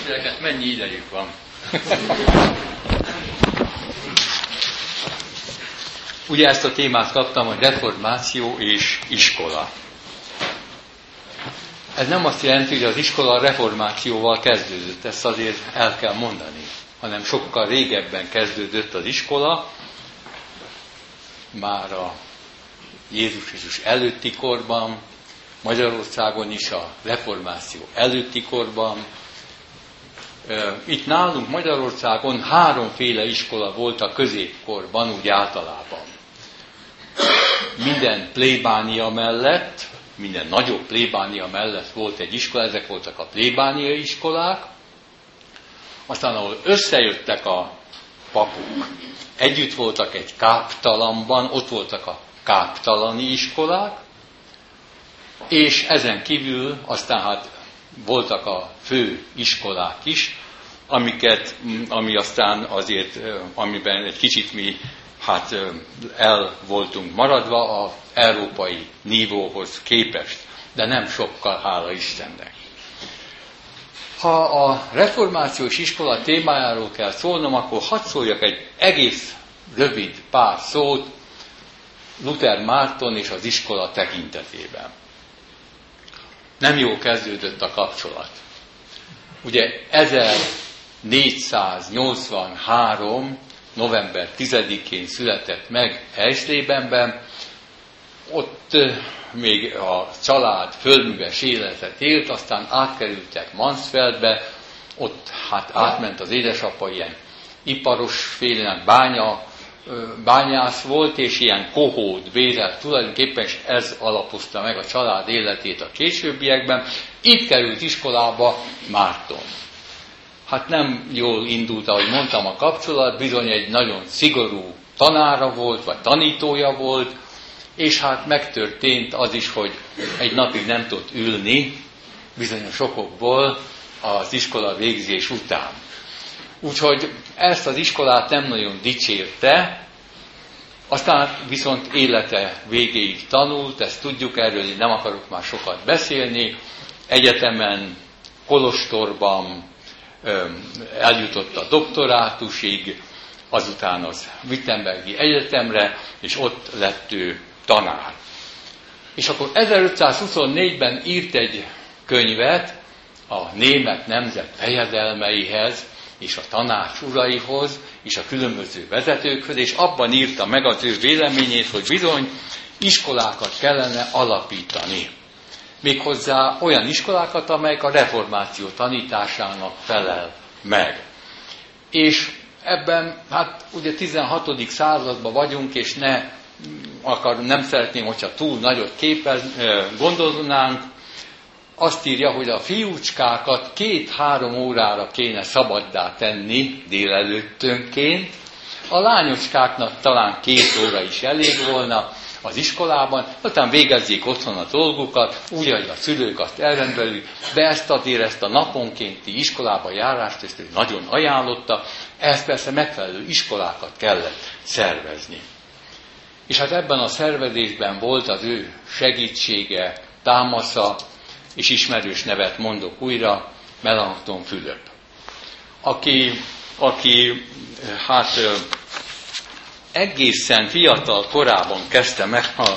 testvéreket, mennyi idejük van. Ugye ezt a témát kaptam, hogy reformáció és iskola. Ez nem azt jelenti, hogy az iskola reformációval kezdődött, ezt azért el kell mondani, hanem sokkal régebben kezdődött az iskola, már a Jézus Jézus előtti korban, Magyarországon is a reformáció előtti korban. Itt nálunk Magyarországon háromféle iskola volt a középkorban, úgy általában. Minden plébánia mellett, minden nagyobb plébánia mellett volt egy iskola, ezek voltak a plébánia iskolák, aztán ahol összejöttek a papok, együtt voltak egy káptalanban, ott voltak a káptalani iskolák, és ezen kívül aztán hát voltak a fő iskolák is, amiket, ami aztán azért, amiben egy kicsit mi hát el voltunk maradva az európai nívóhoz képest, de nem sokkal, hála Istennek. Ha a reformációs iskola témájáról kell szólnom, akkor hadd szóljak egy egész rövid pár szót Luther Márton és az iskola tekintetében. Nem jó kezdődött a kapcsolat. Ugye 1483. november 10-én született meg Eichlébenben, ott még a család fölműves életet élt, aztán átkerültek Mansfeldbe, ott hát átment az édesapa ilyen iparos félének bánya, bányász volt, és ilyen kohód védett tulajdonképpen, és ez alapozta meg a család életét a későbbiekben. Itt került iskolába Márton. Hát nem jól indult, ahogy mondtam, a kapcsolat, bizony egy nagyon szigorú tanára volt, vagy tanítója volt, és hát megtörtént az is, hogy egy napig nem tudott ülni, bizonyos okokból az iskola végzés után. Úgyhogy ezt az iskolát nem nagyon dicsérte, aztán viszont élete végéig tanult, ezt tudjuk, erről én nem akarok már sokat beszélni. Egyetemen, Kolostorban eljutott a doktorátusig, azután az Wittenbergi Egyetemre, és ott lett ő tanár. És akkor 1524-ben írt egy könyvet a német nemzet fejedelmeihez, és a tanács uraihoz, és a különböző vezetőkhöz, és abban írta meg az ő véleményét, hogy bizony iskolákat kellene alapítani. Méghozzá olyan iskolákat, amelyek a reformáció tanításának felel meg. És ebben, hát ugye 16. században vagyunk, és ne akar, nem szeretném, hogyha túl nagyot képez, gondolnánk, azt írja, hogy a fiúcskákat két-három órára kéne szabaddá tenni délelőttönként, a lányocskáknak talán két óra is elég volna az iskolában, aztán végezzék otthon a dolgukat, úgy, hogy a szülők azt elrendelik, de ezt azért ezt a naponkénti iskolába járást ezt ő nagyon ajánlotta, ezt persze megfelelő iskolákat kellett szervezni. És hát ebben a szervezésben volt az ő segítsége, támasza, és ismerős nevet mondok újra, Melanchthon Fülöp, aki, aki hát egészen fiatal korában kezdte meg a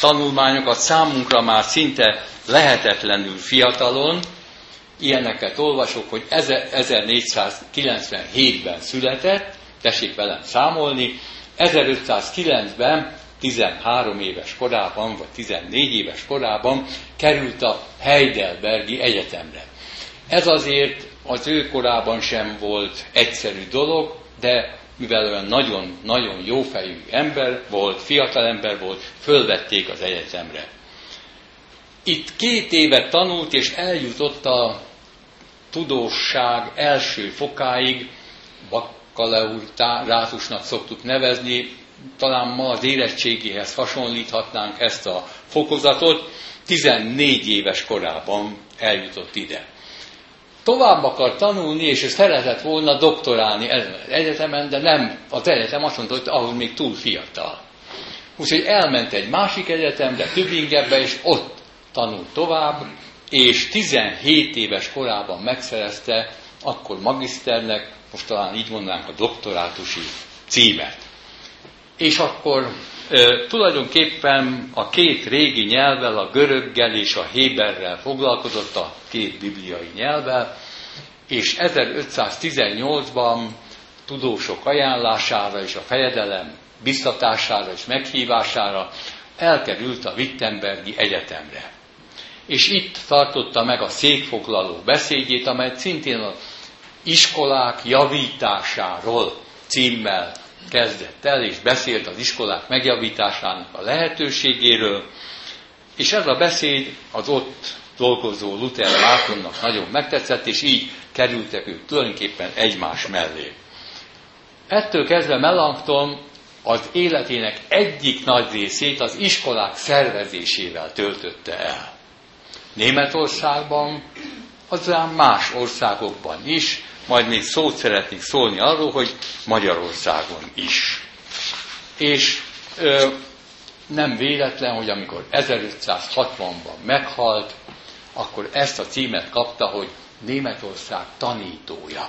tanulmányokat, számunkra már szinte lehetetlenül fiatalon, ilyeneket olvasok, hogy 1497-ben született, tessék velem számolni, 1509-ben 13 éves korában, vagy 14 éves korában került a Heidelbergi Egyetemre. Ez azért az ő korában sem volt egyszerű dolog, de mivel olyan nagyon-nagyon jófejű ember volt, fiatal ember volt, fölvették az egyetemre. Itt két évet tanult, és eljutott a tudósság első fokáig, bakkaleúrátusnak szoktuk nevezni, talán ma az érettségéhez hasonlíthatnánk ezt a fokozatot, 14 éves korában eljutott ide. Tovább akar tanulni, és ő szeretett volna doktorálni egyetemen, de nem, az egyetem azt mondta, hogy ahol még túl fiatal. Úgyhogy elment egy másik egyetemre, Tübingenbe, és ott tanult tovább, és 17 éves korában megszerezte akkor magiszternek, most talán így mondanánk a doktorátusi címet. És akkor e, tulajdonképpen a két régi nyelvvel, a göröggel és a héberrel foglalkozott, a két bibliai nyelvvel, és 1518-ban tudósok ajánlására és a fejedelem biztatására és meghívására elkerült a Wittenbergi Egyetemre. És itt tartotta meg a székfoglaló beszédjét, amely szintén az iskolák javításáról címmel kezdett el, és beszélt az iskolák megjavításának a lehetőségéről, és ez a beszéd az ott dolgozó Luther Mártonnak nagyon megtetszett, és így kerültek ők tulajdonképpen egymás mellé. Ettől kezdve Melanchthon az életének egyik nagy részét az iskolák szervezésével töltötte el. Németországban, aztán más országokban is, majd még szót szeretnék szólni arról, hogy Magyarországon is. És ö, nem véletlen, hogy amikor 1560-ban meghalt, akkor ezt a címet kapta, hogy Németország tanítója.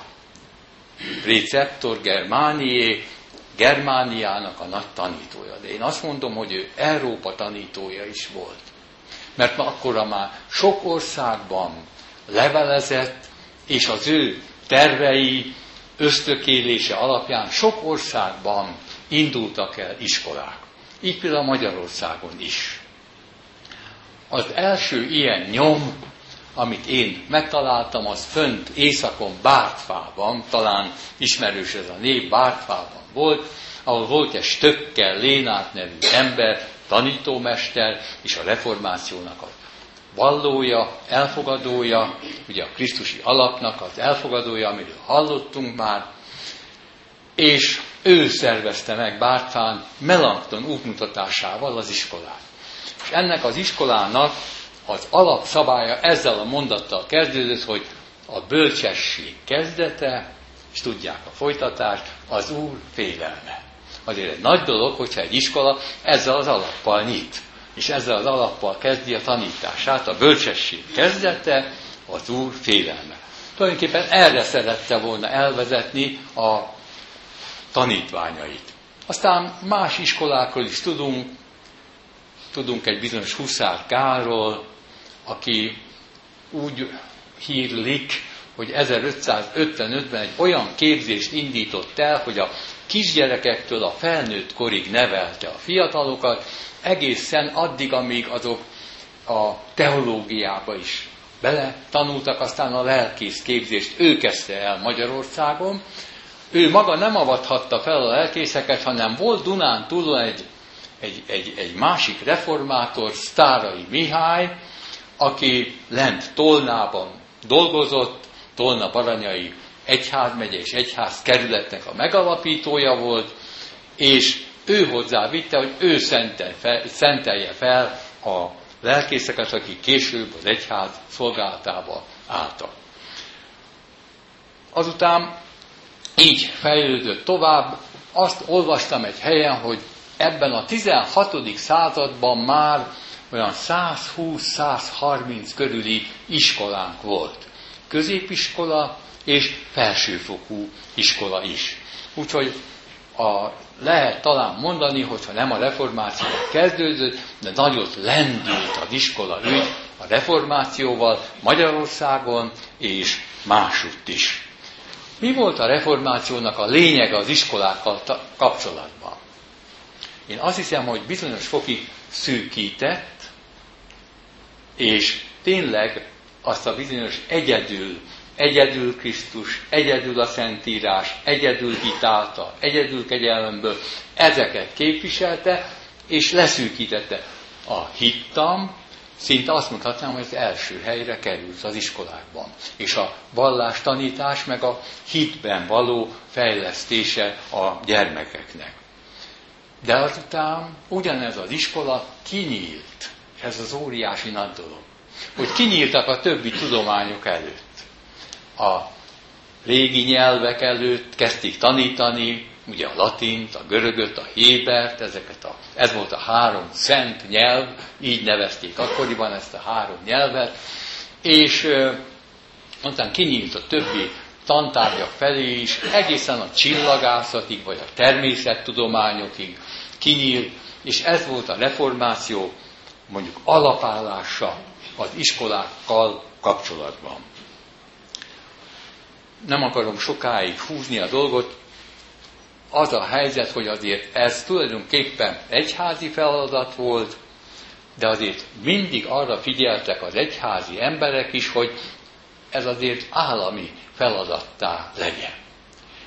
Receptor Germánié, Germániának a nagy tanítója. De én azt mondom, hogy ő Európa tanítója is volt. Mert akkor már sok országban levelezett, és az ő tervei, ösztökélése alapján sok országban indultak el iskolák. Így például Magyarországon is. Az első ilyen nyom, amit én megtaláltam, az fönt északon Bártfában, talán ismerős ez a név, Bártfában volt, ahol volt egy Stökkel Lénát nevű ember, tanítómester, és a reformációnak a vallója, elfogadója, ugye a Krisztusi alapnak az elfogadója, amiről hallottunk már, és ő szervezte meg Bártfán Melankton útmutatásával az iskolát. És ennek az iskolának az alapszabálya ezzel a mondattal kezdődött, hogy a bölcsesség kezdete, és tudják a folytatást, az Úr félelme. Azért egy nagy dolog, hogyha egy iskola ezzel az alappal nyit, és ezzel az alappal kezdi a tanítását, a bölcsesség kezdete, az Úr félelme. Tulajdonképpen erre szerette volna elvezetni a tanítványait. Aztán más iskolákról is tudunk, tudunk egy bizonyos Huszár Kárról, aki úgy hírlik, hogy 1555-ben egy olyan képzést indított el, hogy a kisgyerekektől a felnőtt korig nevelte a fiatalokat, egészen addig, amíg azok a teológiába is bele tanultak, aztán a lelkész képzést ő kezdte el Magyarországon. Ő maga nem avathatta fel a lelkészeket, hanem volt Dunán túlon egy, egy, egy, egy másik reformátor, Sztárai Mihály, aki lent Tolnában dolgozott, Tolna Baranyai egyházmegye és egyház kerületnek a megalapítója volt, és ő hozzá vitte, hogy ő szentelje fel a lelkészeket, akik később az egyház szolgálatába álltak. Azután így fejlődött tovább, azt olvastam egy helyen, hogy ebben a 16. században már olyan 120-130 körüli iskolánk volt. Középiskola és felsőfokú iskola is. Úgyhogy a, lehet talán mondani, hogyha nem a reformáció kezdődött, de nagyot lendült az iskola ügy a reformációval Magyarországon és másutt is. Mi volt a reformációnak a lényege az iskolákkal kapcsolatban? Én azt hiszem, hogy bizonyos fokig szűkített, és tényleg azt a bizonyos egyedül, egyedül Krisztus, egyedül a Szentírás, egyedül hitálta, egyedül kegyelemből, ezeket képviselte, és leszűkítette. A hittam, szinte azt mondhatnám, hogy az első helyre került az iskolákban. És a vallástanítás, meg a hitben való fejlesztése a gyermekeknek. De azután ugyanez az iskola kinyílt ez az óriási nagy dolog. Hogy kinyíltak a többi tudományok előtt. A régi nyelvek előtt kezdték tanítani, ugye a latint, a görögöt, a hébert, ezeket a, ez volt a három szent nyelv, így nevezték akkoriban ezt a három nyelvet, és aztán kinyílt a többi tantárgyak felé is, egészen a csillagászatig, vagy a természettudományokig kinyílt, és ez volt a reformáció mondjuk alapállása az iskolákkal kapcsolatban. Nem akarom sokáig húzni a dolgot, az a helyzet, hogy azért ez tulajdonképpen egyházi feladat volt, de azért mindig arra figyeltek az egyházi emberek is, hogy ez azért állami feladattá legyen.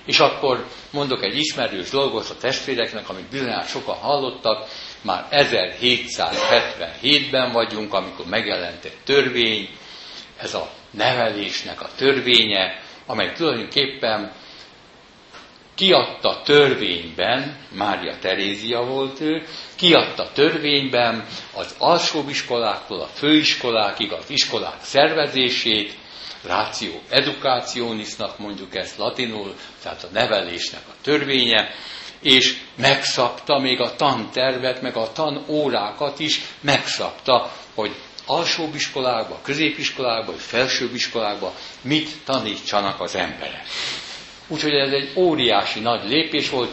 És akkor mondok egy ismerős dolgot a testvéreknek, amit bizonyára sokan hallottak, már 1777-ben vagyunk, amikor megjelent egy törvény, ez a nevelésnek a törvénye, amely tulajdonképpen kiadta törvényben, Mária Terézia volt ő, kiadta törvényben az alsóbb iskoláktól a főiskolákig az iskolák szervezését, ráció educationisnak mondjuk ezt latinul, tehát a nevelésnek a törvénye, és megszabta még a tantervet, meg a tanórákat is megszabta, hogy alsóbb iskolákba, középiskolákba, vagy felsőbb iskolákba mit tanítsanak az emberek. Úgyhogy ez egy óriási nagy lépés volt.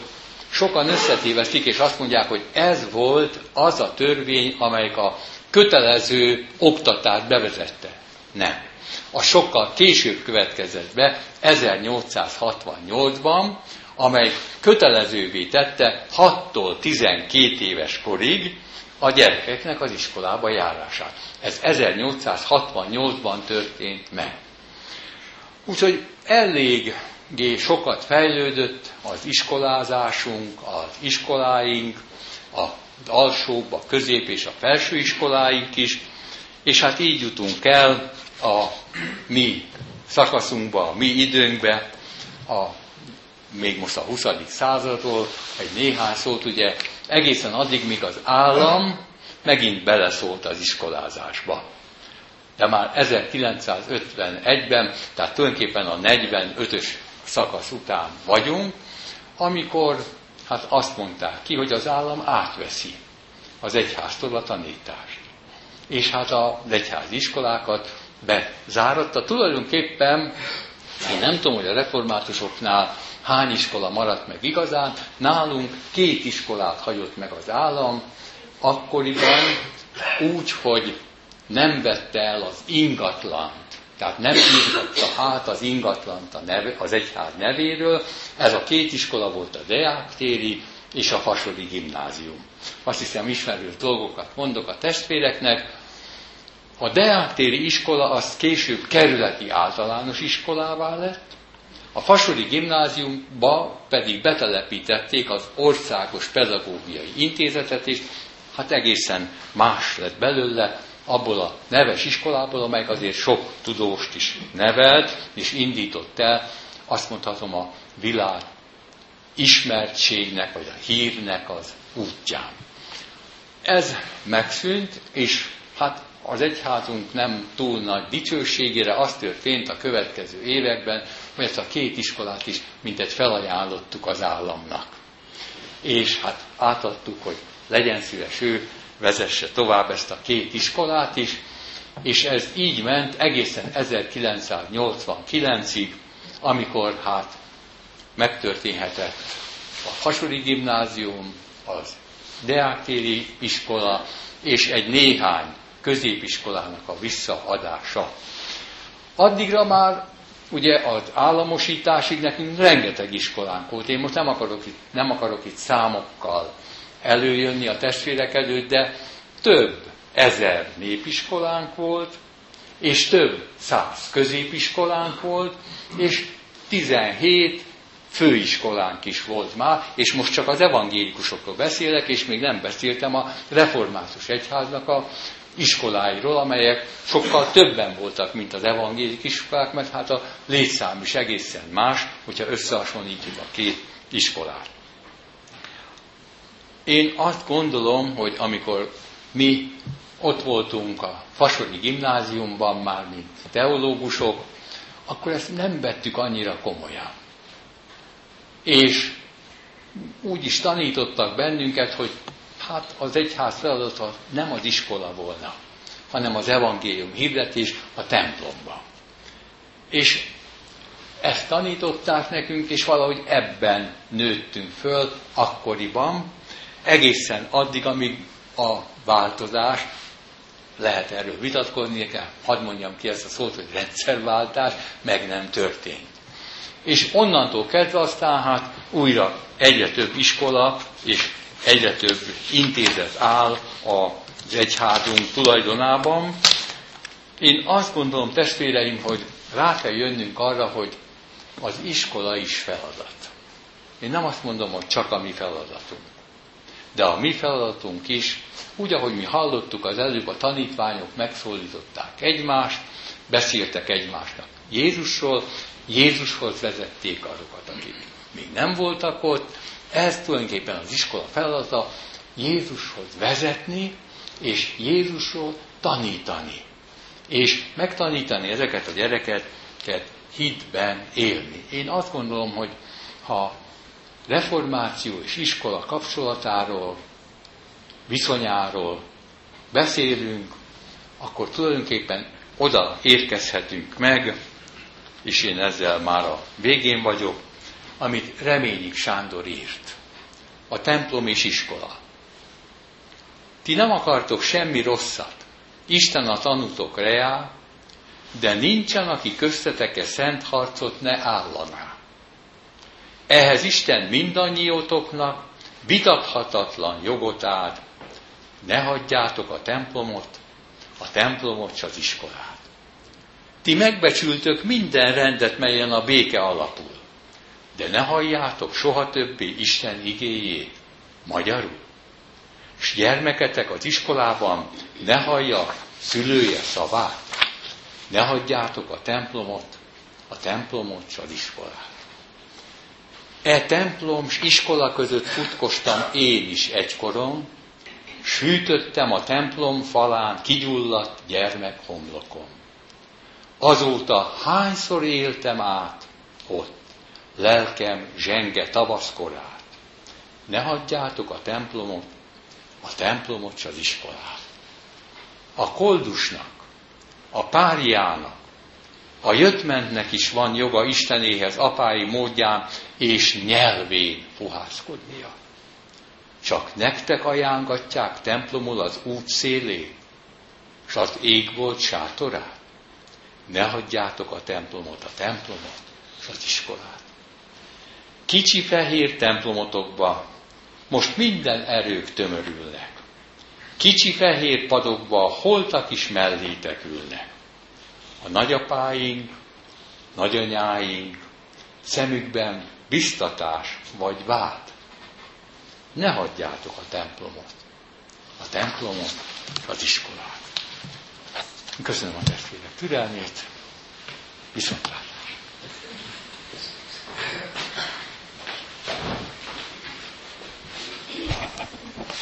Sokan összetévesztik, és azt mondják, hogy ez volt az a törvény, amelyik a kötelező oktatást bevezette. Nem. A sokkal később következett be, 1868-ban, amely kötelezővé tette 6-tól 12 éves korig a gyerekeknek az iskolába járását. Ez 1868-ban történt meg. Úgyhogy elég sokat fejlődött az iskolázásunk, az iskoláink, az alsóbb, a közép és a felső iskoláink is, és hát így jutunk el a mi szakaszunkba, a mi időnkbe, a, még most a 20. századról, egy néhány szót, ugye egészen addig, míg az állam megint beleszólt az iskolázásba de már 1951-ben, tehát tulajdonképpen a 45-ös szakasz után vagyunk, amikor hát azt mondták ki, hogy az állam átveszi az egyháztól a tanítást. És hát az egyházi iskolákat bezáratta. Tulajdonképpen én nem tudom, hogy a reformátusoknál hány iskola maradt meg igazán, nálunk két iskolát hagyott meg az állam, akkoriban úgy, hogy nem vette el az ingatlant, tehát nem írhatta át az ingatlant a neve, az egyház nevéről. Ez a két iskola volt a Deák téri és a Fasori gimnázium. Azt hiszem ismerős dolgokat mondok a testvéreknek. A Deák téri iskola az később kerületi általános iskolává lett, a Fasori gimnáziumba pedig betelepítették az országos pedagógiai intézetet, és hát egészen más lett belőle, abból a neves iskolából, amelyik azért sok tudóst is nevelt, és indított el, azt mondhatom, a világ ismertségnek, vagy a hírnek az útján. Ez megszűnt, és hát az egyházunk nem túl nagy dicsőségére az történt a következő években, hogy ezt a két iskolát is mintegy felajánlottuk az államnak. És hát átadtuk, hogy legyen szíves ő, vezesse tovább ezt a két iskolát is, és ez így ment egészen 1989-ig, amikor hát megtörténhetett a Fasori gimnázium, az Deáktéri iskola, és egy néhány középiskolának a visszaadása. Addigra már ugye az államosításig nekünk rengeteg iskolánk volt. Én most nem akarok itt, nem akarok itt számokkal előjönni a testvérek előtt, de több ezer népiskolánk volt, és több száz középiskolánk volt, és 17 főiskolánk is volt már, és most csak az evangélikusokról beszélek, és még nem beszéltem a református egyháznak a iskoláiról, amelyek sokkal többen voltak, mint az evangélikus iskolák, mert hát a létszám is egészen más, hogyha összehasonlítjuk a két iskolát. Én azt gondolom, hogy amikor mi ott voltunk a Fasori gimnáziumban már, mint teológusok, akkor ezt nem vettük annyira komolyan. És úgy is tanítottak bennünket, hogy hát az egyház feladata nem az iskola volna, hanem az evangélium hirdetés a templomban. És ezt tanították nekünk, és valahogy ebben nőttünk föl akkoriban, egészen addig, amíg a változás, lehet erről vitatkozni, hadd mondjam ki ezt a szót, hogy rendszerváltás, meg nem történt. És onnantól kezdve aztán hát újra egyre több iskola és egyre több intézet áll az egyházunk tulajdonában. Én azt gondolom, testvéreim, hogy rá kell jönnünk arra, hogy az iskola is feladat. Én nem azt mondom, hogy csak a mi feladatunk. De a mi feladatunk is, úgy, ahogy mi hallottuk az előbb, a tanítványok megszólították egymást, beszéltek egymásnak Jézusról, Jézushoz vezették azokat, akik még nem voltak ott. Ez tulajdonképpen az iskola feladata, Jézushoz vezetni, és Jézusról tanítani. És megtanítani ezeket a gyerekeket hitben élni. Én azt gondolom, hogy ha reformáció és iskola kapcsolatáról, viszonyáról beszélünk, akkor tulajdonképpen oda érkezhetünk meg, és én ezzel már a végén vagyok, amit Reményik Sándor írt. A templom és iskola. Ti nem akartok semmi rosszat. Isten a tanutok reá, de nincsen, aki köztetek-e szent harcot ne állaná. Ehhez Isten mindannyiótoknak vitathatatlan jogot ad, ne hagyjátok a templomot, a templomot az iskolát. Ti megbecsültök minden rendet, melyen a béke alapul, de ne halljátok soha többé Isten igéjét, magyarul. S gyermeketek az iskolában ne hallja szülője szavát, ne hagyjátok a templomot, a templomot az iskolát. E templom s iskola között futkostam én is egykoron, sűtöttem a templom falán kigyulladt gyermek homlokom. Azóta hányszor éltem át ott, lelkem zsenge tavaszkorát. Ne hagyjátok a templomot, a templomot s az iskolát. A koldusnak, a párjának, a jöttmentnek is van joga Istenéhez apái módján és nyelvén puhászkodnia. Csak nektek ajángatják templomul az út szélén, s az ég volt sátorát. Ne hagyjátok a templomot, a templomot, és az iskolát. Kicsi fehér templomotokba most minden erők tömörülnek. Kicsi fehér padokba holtak is mellétek ülnek. A nagyapáink, nagyanyáink szemükben biztatás vagy vád. Ne hagyjátok a templomot. A templomot, az iskolát. Köszönöm a testvérek türelmét. Viszontlátásra.